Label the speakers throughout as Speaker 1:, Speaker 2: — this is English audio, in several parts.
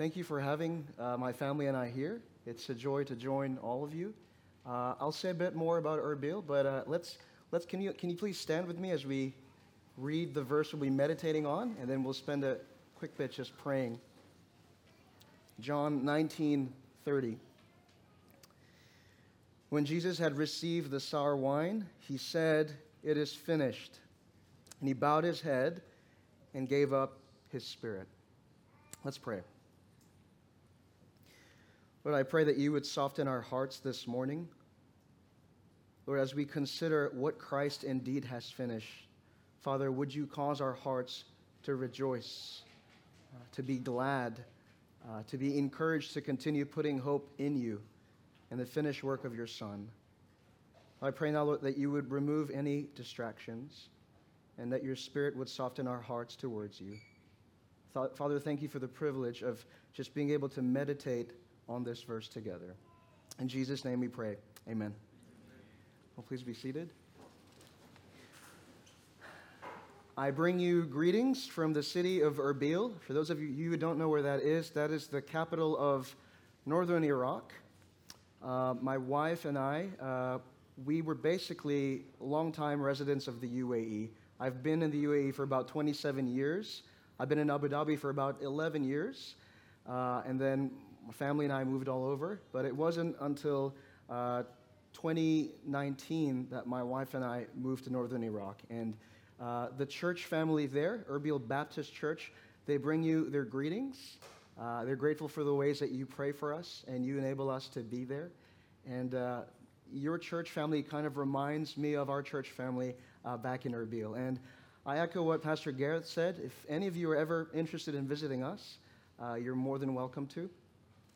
Speaker 1: thank you for having uh, my family and I here. It's a joy to join all of you. Uh, I'll say a bit more about Erbil, but uh, let's, let's can, you, can you please stand with me as we read the verse we'll be meditating on, and then we'll spend a quick bit just praying. John 19 30. When Jesus had received the sour wine, he said, It is finished. And he bowed his head and gave up his spirit. Let's pray. Lord, I pray that you would soften our hearts this morning. Lord, as we consider what Christ indeed has finished, Father, would you cause our hearts to rejoice, uh, to be glad, uh, to be encouraged to continue putting hope in you and the finished work of your Son. I pray now, Lord, that you would remove any distractions and that your Spirit would soften our hearts towards you. Father, thank you for the privilege of just being able to meditate on this verse together. In Jesus' name we pray. Amen. Well, please be seated. I bring you greetings from the city of Erbil. For those of you who don't know where that is, that is the capital of northern Iraq. Uh, my wife and I, uh, we were basically longtime residents of the UAE. I've been in the UAE for about 27 years. I've been in Abu Dhabi for about 11 years. Uh, and then my family and I moved all over. But it wasn't until uh, 2019 that my wife and I moved to northern Iraq. And uh, the church family there, Erbil Baptist Church, they bring you their greetings. Uh, they're grateful for the ways that you pray for us and you enable us to be there. And uh, your church family kind of reminds me of our church family uh, back in Erbil. And I echo what Pastor Gareth said. If any of you are ever interested in visiting us, uh, you're more than welcome to.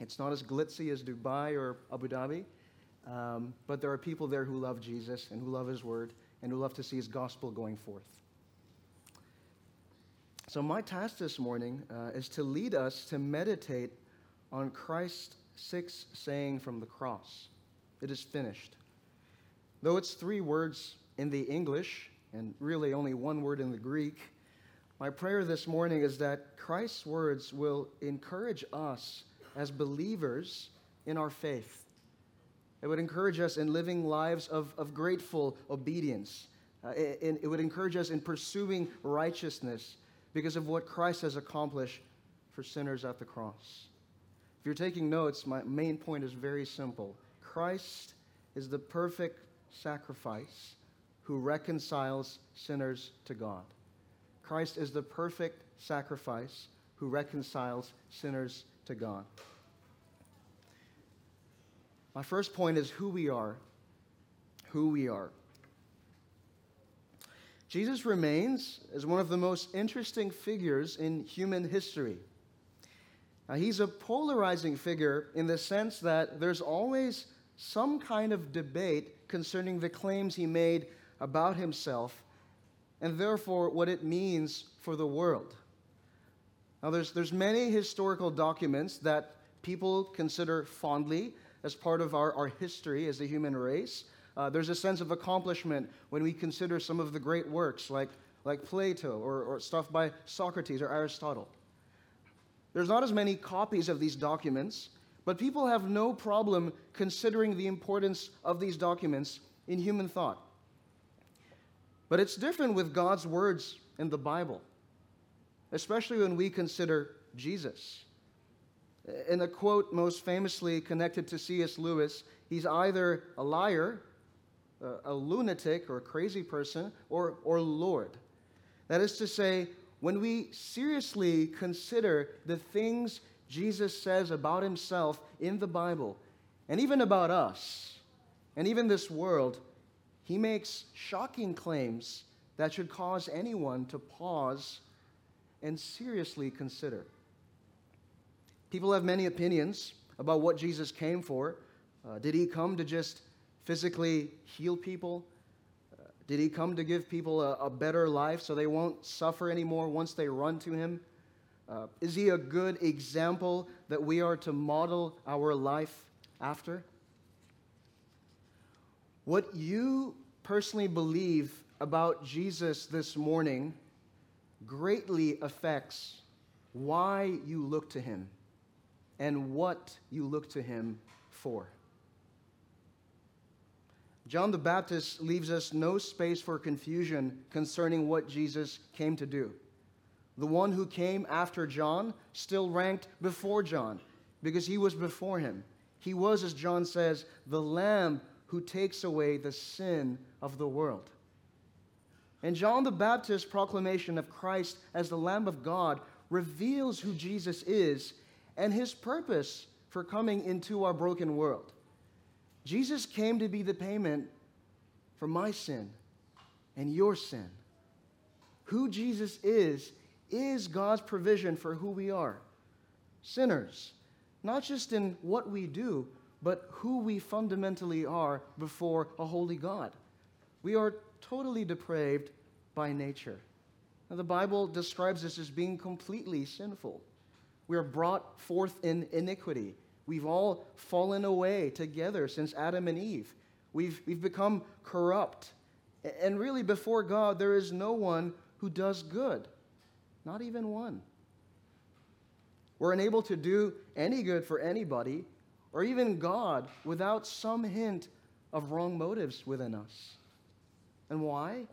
Speaker 1: It's not as glitzy as Dubai or Abu Dhabi, um, but there are people there who love Jesus and who love his word and who love to see his gospel going forth. So, my task this morning uh, is to lead us to meditate on Christ's sixth saying from the cross It is finished. Though it's three words in the English and really only one word in the Greek, my prayer this morning is that Christ's words will encourage us as believers in our faith. It would encourage us in living lives of, of grateful obedience. Uh, it, it would encourage us in pursuing righteousness because of what Christ has accomplished for sinners at the cross. If you're taking notes, my main point is very simple Christ is the perfect sacrifice who reconciles sinners to God. Christ is the perfect sacrifice who reconciles sinners to God. My first point is who we are. Who we are. Jesus remains as one of the most interesting figures in human history. Now, he's a polarizing figure in the sense that there's always some kind of debate concerning the claims he made about himself and therefore what it means for the world. Now, there's, there's many historical documents that people consider fondly as part of our, our history as a human race. Uh, there's a sense of accomplishment when we consider some of the great works like, like Plato or, or stuff by Socrates or Aristotle. There's not as many copies of these documents, but people have no problem considering the importance of these documents in human thought. But it's different with God's words in the Bible, especially when we consider Jesus. In a quote most famously connected to C.S. Lewis, he's either a liar a, lunatic or a crazy person or, or Lord. That is to say, when we seriously consider the things Jesus says about himself in the Bible, and even about us, and even this world, he makes shocking claims that should cause anyone to pause and seriously consider. People have many opinions about what Jesus came for. Uh, did he come to just physically heal people? Uh, did he come to give people a, a, better life so they won't suffer anymore once they run to him? Uh, is he a good example that we are to model our life after? What you personally believe about Jesus this morning greatly affects why you look to him and what you look to him for. John the Baptist leaves us no space for confusion concerning what Jesus came to do. The one who came after John still ranked before John because he was before him. He was, as John says, the Lamb who takes away the sin of the world. And John the Baptist's proclamation of Christ as the Lamb of God reveals who Jesus is and his purpose for coming into our broken world. Jesus came to be the payment for my sin and your sin. Who Jesus is, is God's provision for who we are sinners, not just in what we do, but who we fundamentally are before a holy God. We are totally depraved by nature. Now, the Bible describes us as being completely sinful. We are brought forth in iniquity. We've all fallen away together since Adam and Eve. We've, we've become corrupt. And really, before God, there is no one who does good, not even one. We're unable to do any good for anybody or even God without some hint of wrong motives within us. And why?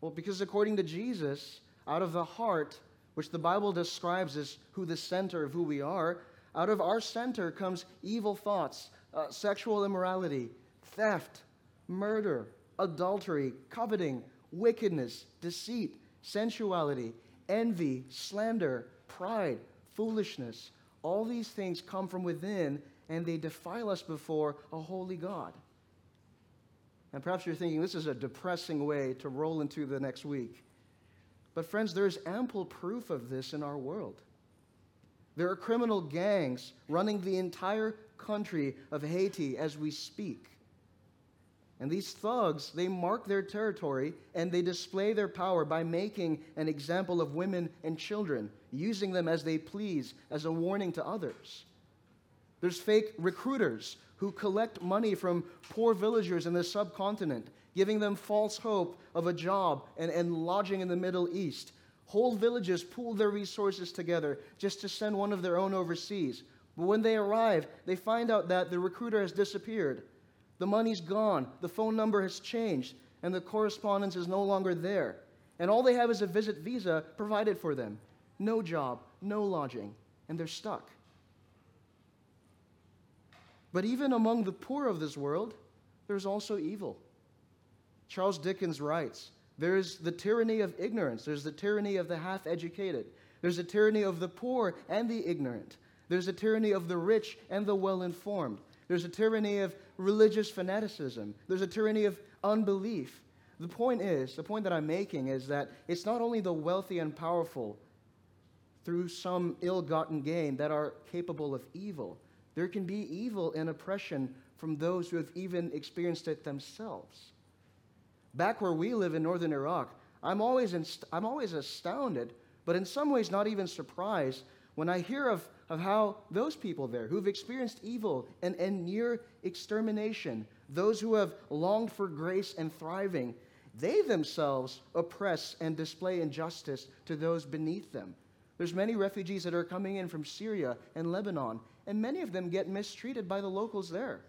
Speaker 1: Well, because according to Jesus, out of the heart, which the Bible describes as who the center of who we are, out of our center comes evil thoughts, uh, sexual immorality, theft, murder, adultery, coveting, wickedness, deceit, sensuality, envy, slander, pride, foolishness. All these things come from within and they defile us before a holy God. And perhaps you're thinking this is a depressing way to roll into the next week. But, friends, there's ample proof of this in our world. There are criminal gangs running the entire country of Haiti as we speak. And these thugs, they mark their territory and they display their power by making an example of women and children, using them as they please as a warning to others. There's fake recruiters who collect money from poor villagers in the subcontinent, giving them false hope of a job and, and lodging in the Middle East. Whole villages pool their resources together just to send one of their own overseas. But when they arrive, they find out that the recruiter has disappeared the money's gone, the phone number has changed, and the correspondence is no longer there. And all they have is a visit visa provided for them. No job, no lodging, and they're stuck. But even among the poor of this world, there's also evil. Charles Dickens writes there's the tyranny of ignorance, there's the tyranny of the half educated, there's a tyranny of the poor and the ignorant, there's a tyranny of the rich and the well informed, there's a tyranny of religious fanaticism. There's a tyranny of unbelief. The point is, the point that I'm making is that it's not only the wealthy and powerful through some ill gotten gain that are capable of evil. There can be evil and oppression from those who have even experienced it themselves. Back where we live in northern Iraq, I'm always, inst- I'm always astounded, but in some ways not even surprised when I hear of, of how those people there who've experienced evil and, and near extermination, those who have longed for grace and thriving, they themselves oppress and display injustice to those beneath them. There's many refugees that are coming in from Syria and Lebanon, and many of them get mistreated by the locals there.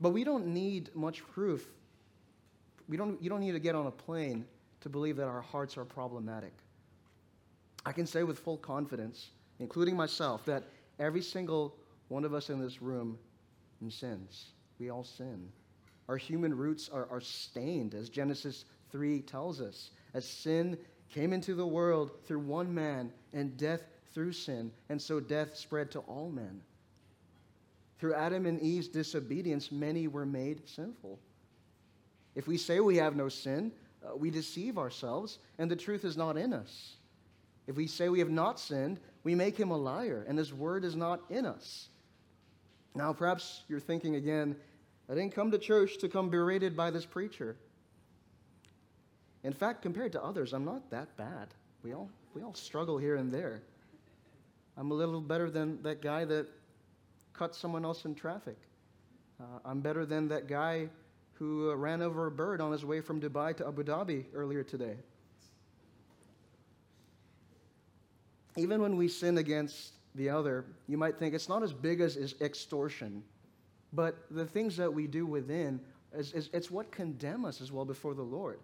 Speaker 1: But we don't need much proof. We don't, you don't need to get on a plane to believe that our hearts are problematic. I can say with full confidence, including myself, that every single one of us in this room sins. We all sin. Our human roots are, are stained, as Genesis 3 tells us. As sin came into the world through one man, and death through sin, and so death spread to all men. Through Adam and Eve's disobedience, many were made sinful. If we say we have no sin, uh, we deceive ourselves, and the truth is not in us. If we say we have not sinned, we make him a liar, and his word is not in us. Now, perhaps you're thinking again, I didn't come to church to come berated by this preacher. In fact, compared to others, I'm not that bad. We all, we all struggle here and there. I'm a little better than that guy that cut someone else in traffic. Uh, I'm better than that guy who uh, ran over a bird on his way from Dubai to Abu Dhabi earlier today. even when we sin against the other, you might think it's not as big as is extortion, but the things that we do within, is, is, it's what condemn us as well before the Lord.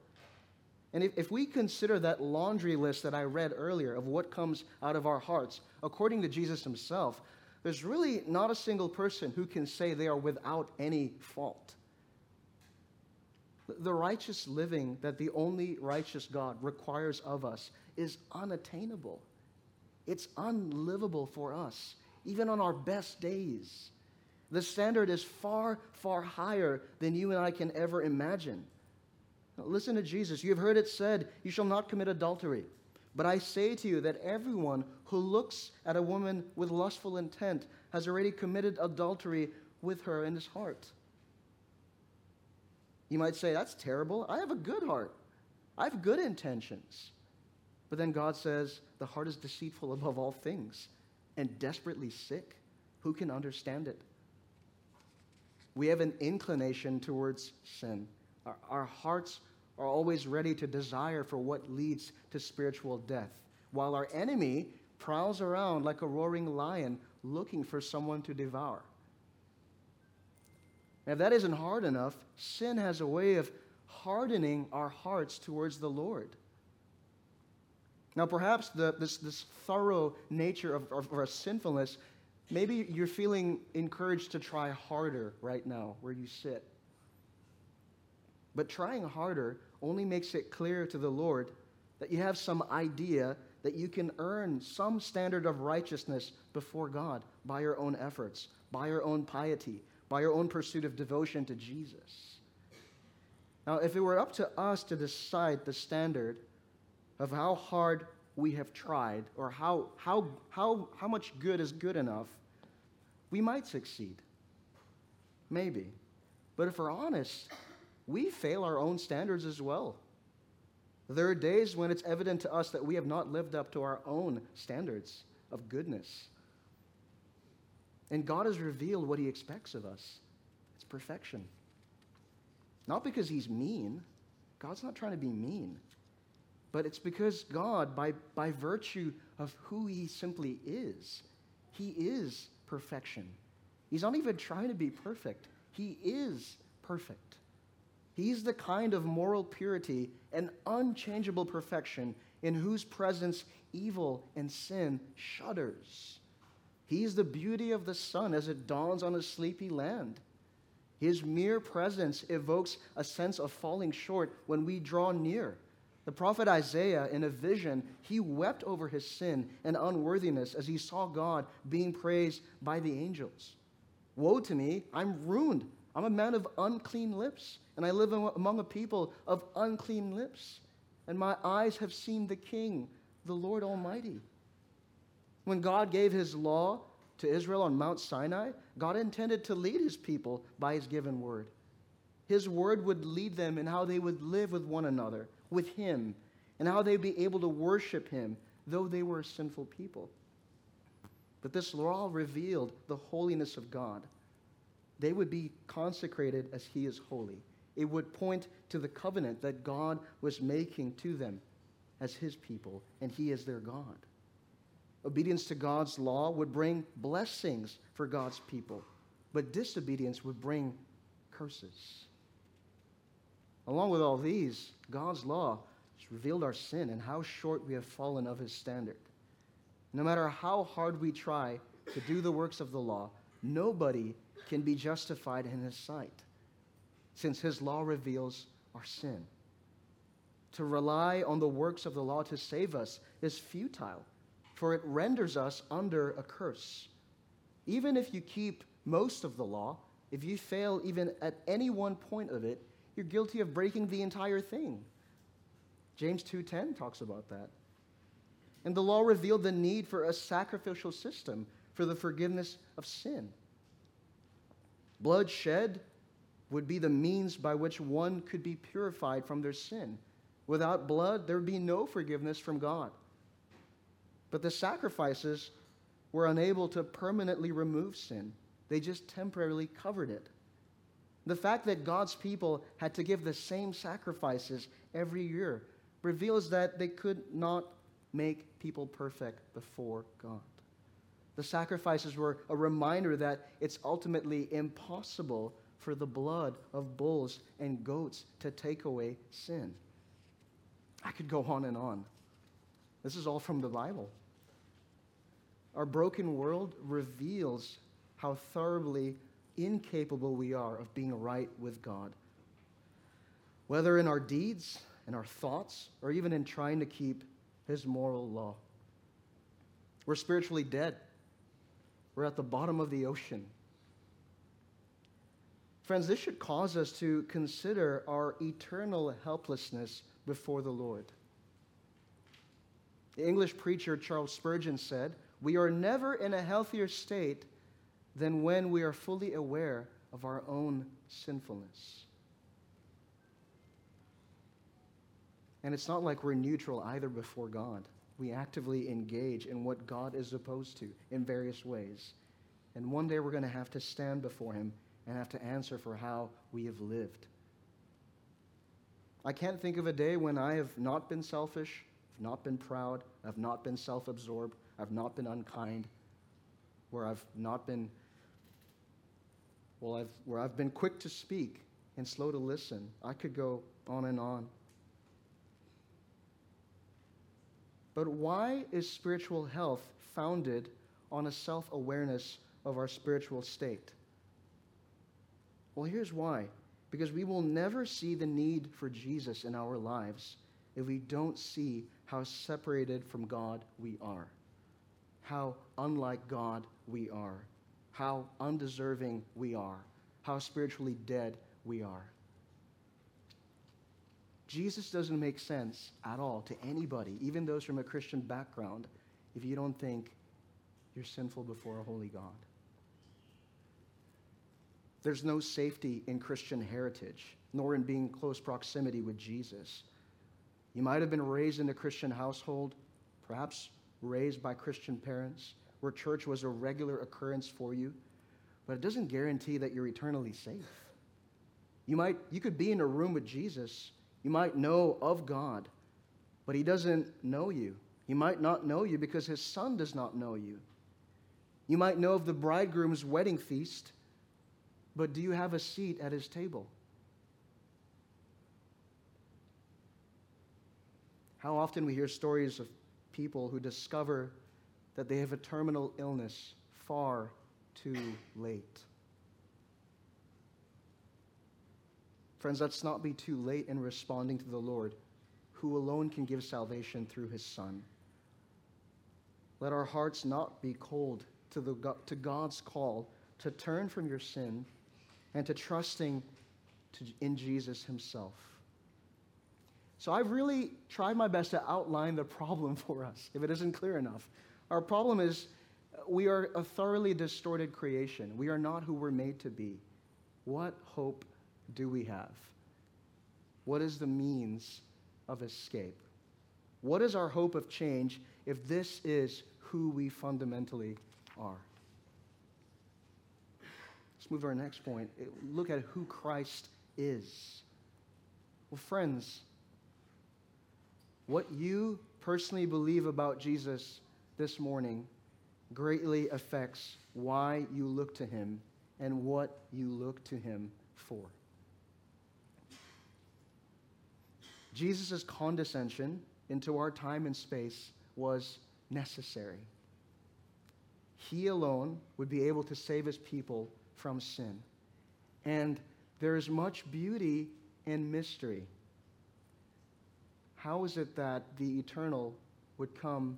Speaker 1: And if, if we consider that laundry list that I read earlier of what comes out of our hearts, according to Jesus himself, there's really not a single person who can say they are without any fault. The righteous living that the only righteous God requires of us is unattainable. It's unlivable for us, even on our best days. The standard is far, far higher than you and I can ever imagine. Listen to Jesus. You have heard it said, You shall not commit adultery. But I say to you that everyone who looks at a woman with lustful intent has already committed adultery with her in his heart. You might say, That's terrible. I have a good heart, I have good intentions. But then God says, The heart is deceitful above all things and desperately sick. Who can understand it? We have an inclination towards sin. Our, our hearts are always ready to desire for what leads to spiritual death, while our enemy prowls around like a roaring lion looking for someone to devour. Now, if that isn't hard enough, sin has a way of hardening our hearts towards the Lord. Now, perhaps the, this, this thorough nature of, of our sinfulness, maybe you're feeling encouraged to try harder right now where you sit. But trying harder only makes it clear to the Lord that you have some idea that you can earn some standard of righteousness before God by your own efforts, by your own piety, by your own pursuit of devotion to Jesus. Now, if it were up to us to decide the standard, of how hard we have tried or how, how, how, how much good is good enough, we might succeed. Maybe. But if we're honest, we fail our own standards as well. There are days when it's evident to us that we have not lived up to our own standards of goodness. And God has revealed what He expects of us it's perfection. Not because He's mean, God's not trying to be mean. But it's because God, by, by virtue of who He simply is, He is perfection. He's not even trying to be perfect, He is perfect. He's the kind of moral purity and unchangeable perfection in whose presence evil and sin shudders. He's the beauty of the sun as it dawns on a sleepy land. His mere presence evokes a sense of falling short when we draw near. The prophet Isaiah, in a vision, he wept over his sin and unworthiness as he saw God being praised by the angels. Woe to me, I'm ruined. I'm a man of unclean lips, and I live among a people of unclean lips. And my eyes have seen the King, the Lord Almighty. When God gave his law to Israel on Mount Sinai, God intended to lead his people by his given word. His word would lead them in how they would live with one another with Him and how they'd be able to worship Him, though they were a sinful people. But this law revealed the holiness of God. They would be consecrated as He is holy. It would point to the covenant that God was making to them as His people, and He is their God. Obedience to God's law would bring blessings for God's people, but disobedience would bring curses. Along with all these, God's law has revealed our sin and how short we have fallen of his standard. No matter how hard we try to do the works of the law, nobody can be justified in his sight, since his law reveals our sin. To rely on the works of the law to save us is futile, for it renders us under a curse. Even if you keep most of the law, if you fail even at any one point of it, you're guilty of breaking the entire thing. James 2:10 talks about that. And the law revealed the need for a sacrificial system for the forgiveness of sin. Blood shed would be the means by which one could be purified from their sin. Without blood, there would be no forgiveness from God. But the sacrifices were unable to permanently remove sin, they just temporarily covered it. The fact that God's people had to give the same sacrifices every year reveals that they could not make people perfect before God. The sacrifices were a reminder that it's ultimately impossible for the blood of bulls and goats to take away sin. I could go on and on. This is all from the Bible. Our broken world reveals how thoroughly incapable we are of being right with God. Whether in our deeds, in our thoughts, or even in trying to keep His moral law. We're spiritually dead. We're at the bottom of the ocean. Friends, this should cause us to consider our eternal helplessness before the Lord. The English preacher Charles Spurgeon said, We are never in a healthier state than when we are fully aware of our own sinfulness. And it's not like we're neutral either before God. We actively engage in what God is opposed to in various ways. And one day we're going to have to stand before Him and have to answer for how we have lived. I can't think of a day when I have not been selfish, have not been proud, I've not been self absorbed, I've not been unkind, where I've not been, well, I've, where I've been quick to speak and slow to listen. I could go on and on. But why is spiritual health founded on a self awareness of our spiritual state? Well, here's why because we will never see the need for Jesus in our lives if we don't see how separated from God we are, how unlike God we are, how undeserving we are, how spiritually dead we are. Jesus doesn't make sense at all to anybody, even those from a Christian background, if you don't think you're sinful before a holy God. There's no safety in Christian heritage, nor in being close proximity with Jesus. You might have been raised in a Christian household, perhaps raised by Christian parents, where church was a regular occurrence for you, but it doesn't guarantee that you're eternally safe. You might you could be in a room with Jesus, you might know of God, but he doesn't know you. He might not know you because his son does not know you. You might know of the bridegroom's wedding feast, but do you have a seat at his table? How often we hear stories of people who discover that they have a terminal illness far too late. Friends, let's not be too late in responding to the Lord, who alone can give salvation through his Son. Let our hearts not be cold to, the, to God's call to turn from your sin and to trusting to, in Jesus himself. So I've really tried my best to outline the problem for us, if it isn't clear enough. Our problem is uh, we are a thoroughly distorted creation. We are not who we're made to be. What hope do we have? What is the means of escape? What is our hope of change if this is who we fundamentally are? Let's move to our next point. Eh, look at who Christ is. Well, friends, what you personally believe about Jesus this morning greatly affects why you look to him and what you look to him for. Jesus' condescension into our time and space was necessary. He alone would be able to save his people from sin. And there is much beauty and mystery. How is it that the eternal would come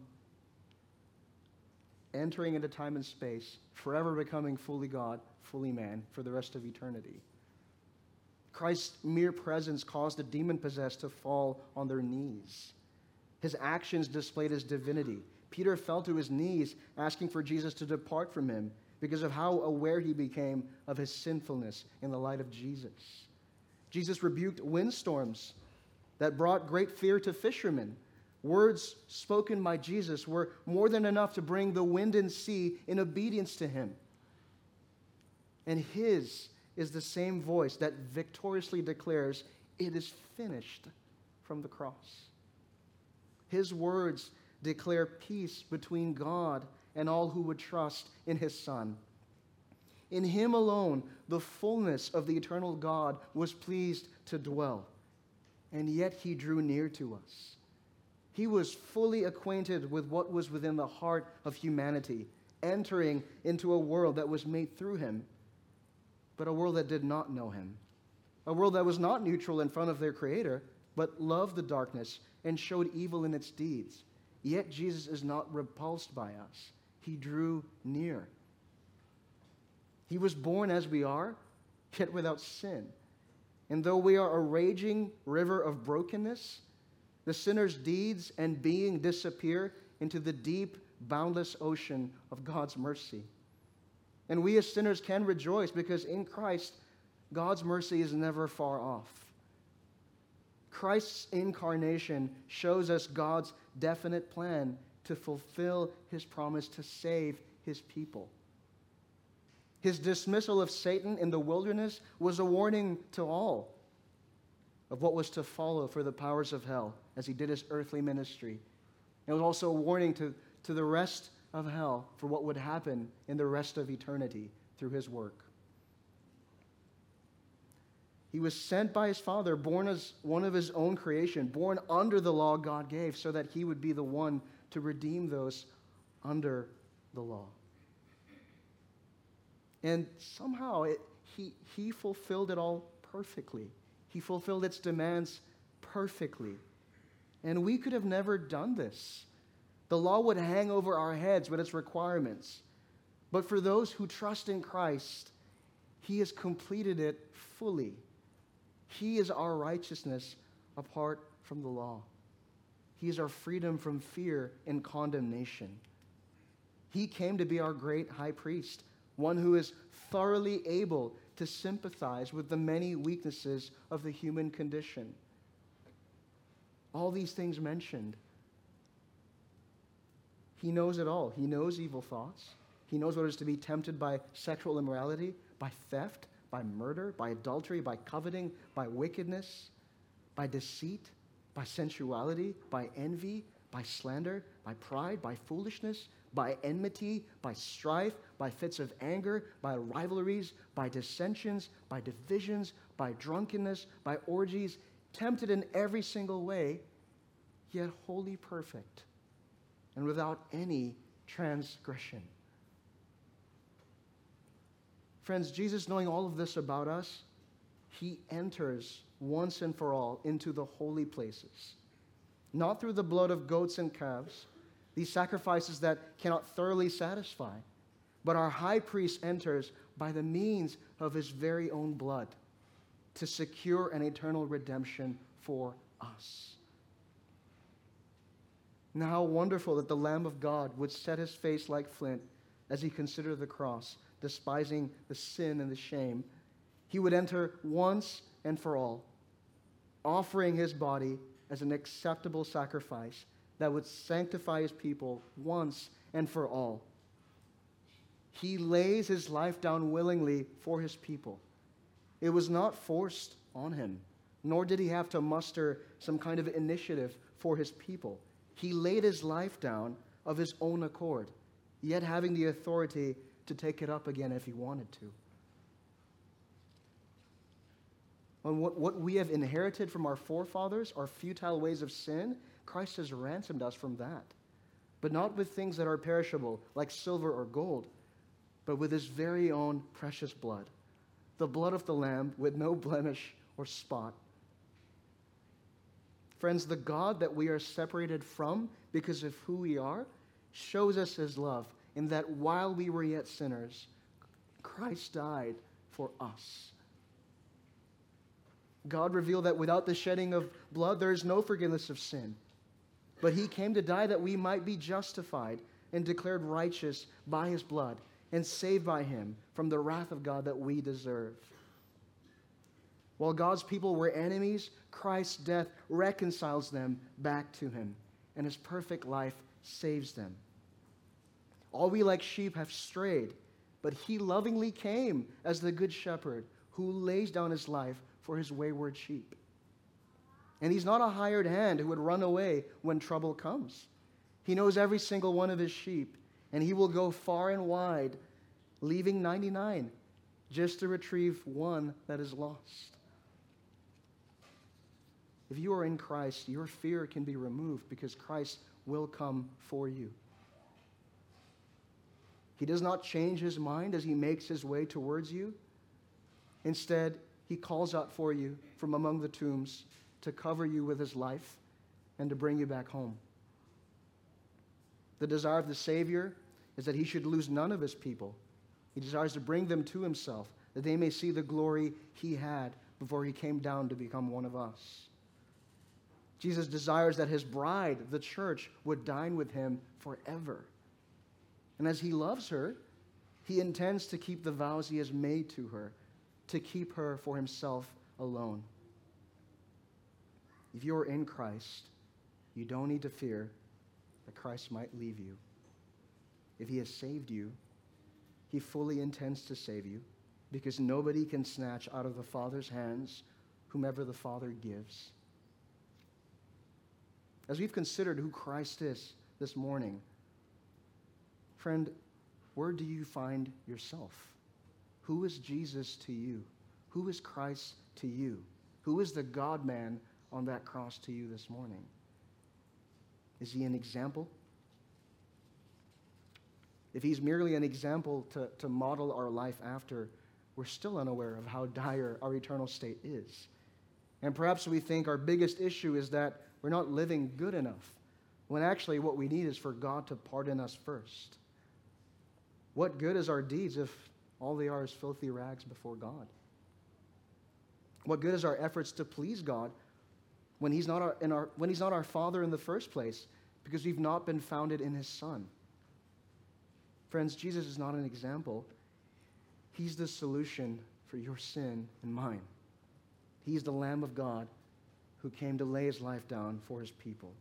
Speaker 1: entering into time and space, forever becoming fully God, fully man for the rest of eternity? Christ's mere presence caused the demon possessed to fall on their knees. His actions displayed his divinity. Peter fell to his knees, asking for Jesus to depart from him because of how aware he became of his sinfulness in the light of Jesus. Jesus rebuked windstorms that brought great fear to fishermen. Words spoken by Jesus were more than enough to bring the wind and sea in obedience to him. And his is the same voice that victoriously declares, It is finished from the cross. His words declare peace between God and all who would trust in his Son. In him alone, the fullness of the eternal God was pleased to dwell, and yet he drew near to us. He was fully acquainted with what was within the heart of humanity, entering into a world that was made through him, but a world that did not know him, a world that was not neutral in front of their Creator, but loved the darkness and showed evil in its deeds. Yet Jesus is not repulsed by us, he drew near. He was born as we are, yet without sin. And though we are a raging river of brokenness, the sinner's deeds and being disappear into the deep, boundless ocean of God's mercy. And we as sinners can rejoice because in Christ, God's mercy is never far off. Christ's incarnation shows us God's definite plan to fulfill his promise to save his people. His dismissal of Satan in the wilderness was a warning to all of what was to follow for the powers of hell as he did his earthly ministry. It was also a warning to, to the rest of hell for what would happen in the rest of eternity through his work. He was sent by his Father, born as one of his own creation, born under the law God gave, so that he would be the one to redeem those under the law. And somehow it, he, he fulfilled it all perfectly. He fulfilled its demands perfectly. And we could have never done this. The law would hang over our heads with its requirements. But for those who trust in Christ, He has completed it fully. He is our righteousness apart from the law. He is our freedom from fear and condemnation. He came to be our great high priest, one who is thoroughly able to sympathize with the many weaknesses of the human condition. All these things mentioned. He knows it all. He knows evil thoughts. He knows what it is to be tempted by sexual immorality, by theft, by murder, by adultery, by coveting, by wickedness, by deceit, by sensuality, by envy, by slander, by pride, by foolishness, by enmity, by strife, by fits of anger, by rivalries, by dissensions, by divisions, by drunkenness, by orgies, tempted in every single way, yet wholly perfect and without any transgression. Friends, Jesus, knowing all of this about us, he enters once and for all into the holy places. Not through the blood of goats and calves, these sacrifices that cannot thoroughly satisfy, but our high priest enters by the means of his very own blood to secure an eternal redemption for us. Now, how wonderful that the Lamb of God would set his face like flint as he considered the cross despising the sin and the shame, he would enter once and for all, offering his body as an acceptable sacrifice that would sanctify his people once and for all. He lays his life down willingly for his people. It was not forced on him, nor did he have to muster some kind of initiative for his people. He laid his life down of his own accord, yet having the authority to take it up again if he wanted to. And what, what we have inherited from our forefathers, our futile ways of sin, Christ has ransomed us from that. But not with things that are perishable, like silver or gold, but with his very own precious blood, the blood of the Lamb with no blemish or spot. Friends, the God that we are separated from because of who we are shows us his love in that while we were yet sinners, Christ died for us. God revealed that without the shedding of blood, there is no forgiveness of sin. But he came to die that we might be justified and declared righteous by his blood and saved by him from the wrath of God that we deserve. While God's people were enemies, Christ's death reconciles them back to him, and his perfect life saves them. All we like sheep have strayed, but he lovingly came as the good shepherd who lays down his life for his wayward sheep. And he's not a hired hand who would run away when trouble comes. He knows every single one of his sheep, and he will go far and wide, leaving 99 just to retrieve one that is lost. If you are in Christ, your fear can be removed because Christ will come for you. He does not change his mind as he makes his way towards you. Instead, he calls out for you from among the tombs to cover you with his life and to bring you back home. The desire of the Savior is that he should lose none of his people. He desires to bring them to himself, that they may see the glory he had before he came down to become one of us. Jesus desires that his bride, the church, would dine with him forever. And as he loves her, he intends to keep the vows he has made to her, to keep her for himself alone. If you are in Christ, you don't need to fear that Christ might leave you. If he has saved you, he fully intends to save you because nobody can snatch out of the Father's hands whomever the Father gives. As we've considered who Christ is this morning, friend, where do you find yourself? Who is Jesus to you? Who is Christ to you? Who is the God man on that cross to you this morning? Is he an example? If he's merely an example to, to model our life after, we're still unaware of how dire our eternal state is. And perhaps we think our biggest issue is that we're not living good enough, when actually what we need is for God to pardon us first. What good is our deeds if all they are is filthy rags before God? What good is our efforts to please God when he's not our, our, when he's not our Father in the first place because we've not been founded in His Son? Friends, Jesus is not an example. He's the solution for your sin and mine. He's the Lamb of God who came to lay his life down for his people.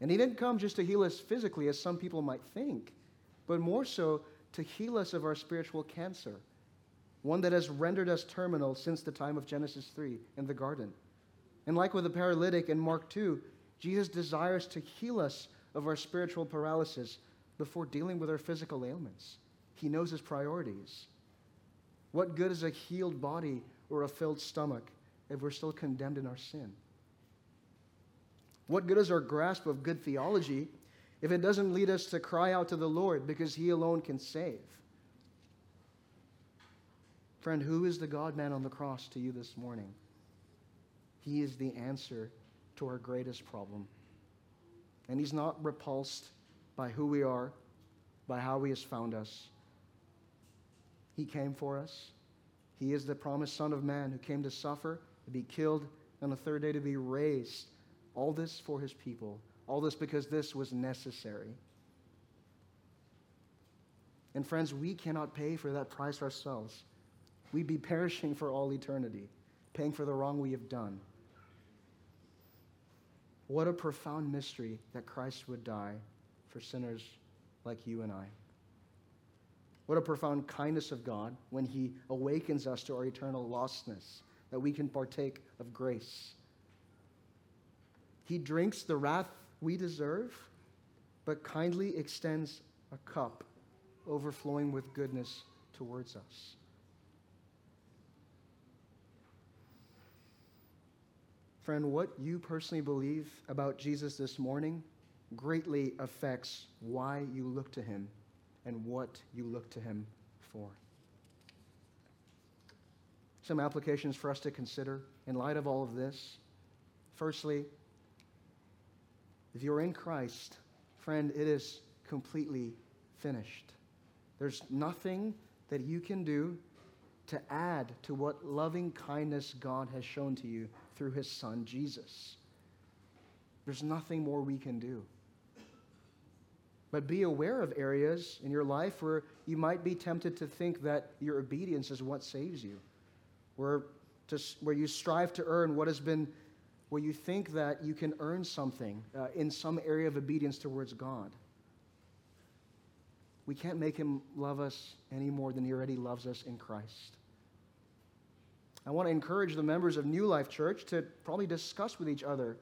Speaker 1: And he didn't come just to heal us physically, as some people might think, but more so to heal us of our spiritual cancer, one that has rendered us terminal since the time of Genesis 3 in the garden. And like with the paralytic in Mark 2, Jesus desires to heal us of our spiritual paralysis before dealing with our physical ailments. He knows his priorities. What good is a healed body or a filled stomach if we're still condemned in our sin? What good is our grasp of good theology if it doesn't lead us to cry out to the Lord because he alone can save? Friend, who is the God man on the cross to you this morning? He is the answer to our greatest problem. And he's not repulsed by who we are, by how He has found us. He came for us. He is the promised Son of Man who came to suffer, to be killed, and the third day to be raised. All this for His people. All this because this was necessary. And friends, we cannot pay for that price ourselves. We'd be perishing for all eternity, paying for the wrong we have done. What a profound mystery that Christ would die for sinners like you and I. What a profound kindness of God when He awakens us to our eternal lostness, that we can partake of grace. He drinks the wrath we deserve, but kindly extends a cup overflowing with goodness towards us. Friend, what you personally believe about Jesus this morning greatly affects why you look to him and what you look to him for. Some applications for us to consider in light of all of this. Firstly, if you're in Christ, friend, it is completely finished. There's nothing that you can do to add to what loving kindness God has shown to you through his son, Jesus. There's nothing more we can do. But be aware of areas in your life where you might be tempted to think that your obedience is what saves you, where, to, where you strive to earn what has been, where you think that you can earn something uh, in some area of obedience towards God. We can't make him love us any more than he already loves us in Christ. I want to encourage the members of New Life Church to probably discuss with each other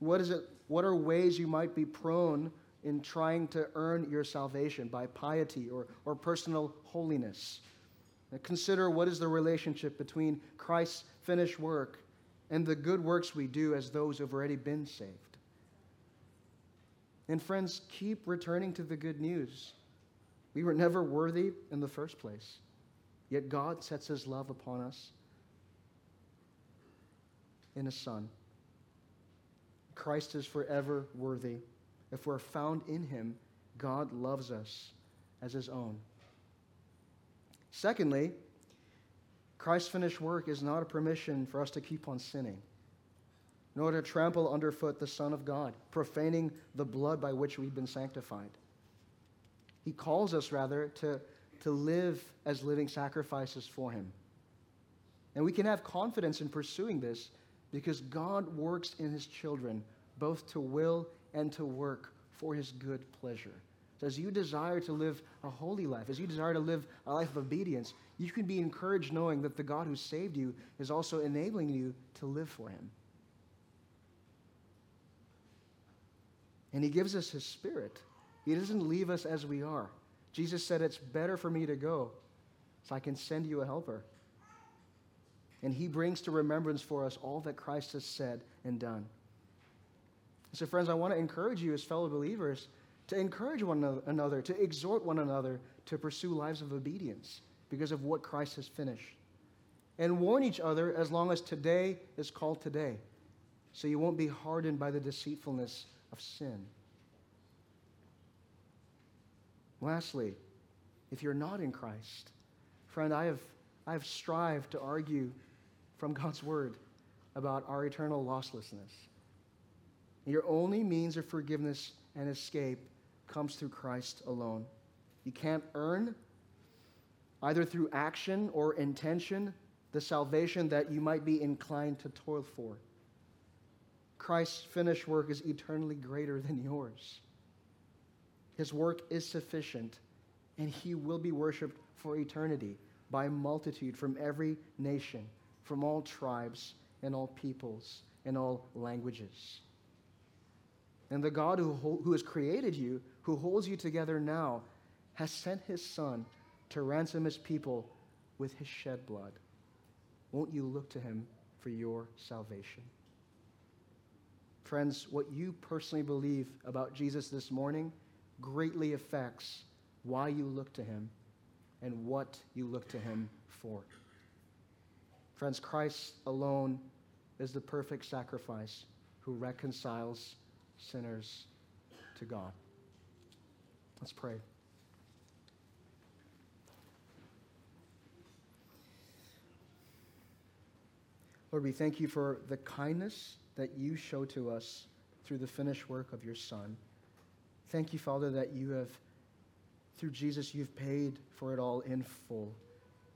Speaker 1: What is it? What are ways you might be prone in trying to earn your salvation by piety or, or personal holiness? Consider what is the relationship between Christ's finished work and the good works we do as those who have already been saved. And friends, keep returning to the good news. We were never worthy in the first place, yet God sets his love upon us in a Son. Christ is forever worthy. If we're found in him, God loves us as his own. Secondly, Christ's finished work is not a permission for us to keep on sinning, nor to trample underfoot the Son of God, profaning the blood by which we've been sanctified. He calls us, rather, to, to live as living sacrifices for Him. And we can have confidence in pursuing this because God works in His children both to will and to work for His good pleasure. As you desire to live a holy life, as you desire to live a life of obedience, you can be encouraged knowing that the God who saved you is also enabling you to live for Him. And He gives us His Spirit. He doesn't leave us as we are. Jesus said, It's better for me to go so I can send you a helper. And He brings to remembrance for us all that Christ has said and done. So, friends, I want to encourage you as fellow believers to encourage one another, to exhort one another to pursue lives of obedience because of what Christ has finished. And warn each other as long as today is called today, so you won't be hardened by the deceitfulness of sin. Lastly, if you're not in Christ, friend, I have, I have strived to argue from God's word about our eternal losslessness. Your only means of forgiveness and escape comes through Christ alone. You can't earn, either through action or intention, the salvation that you might be inclined to toil for. Christ's finished work is eternally greater than yours. His work is sufficient, and he will be worshiped for eternity by multitude from every nation, from all tribes and all peoples and all languages. And the God who, who has created you who holds you together now, has sent his Son to ransom his people with his shed blood. Won't you look to him for your salvation? Friends, what you personally believe about Jesus this morning greatly affects why you look to him and what you look to him for. Friends, Christ alone is the perfect sacrifice who reconciles sinners to God. Let's pray. Lord, we thank you for the kindness that you show to us through the finished work of your Son. Thank you, Father, that you have, through Jesus, you've paid for it all in full.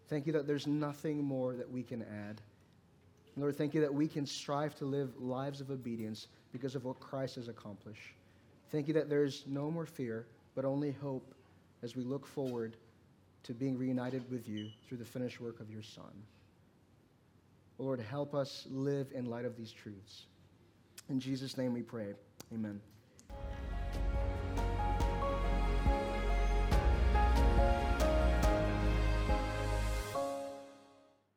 Speaker 1: Thank you that there's nothing more that we can add. Lord, thank you that we can strive to live lives of obedience because of what Christ has accomplished. Thank you that there's no more fear, but only hope as we look forward to being reunited with you through the finished work of your Son. Lord, help us live in light of these truths. In Jesus' name we pray. Amen.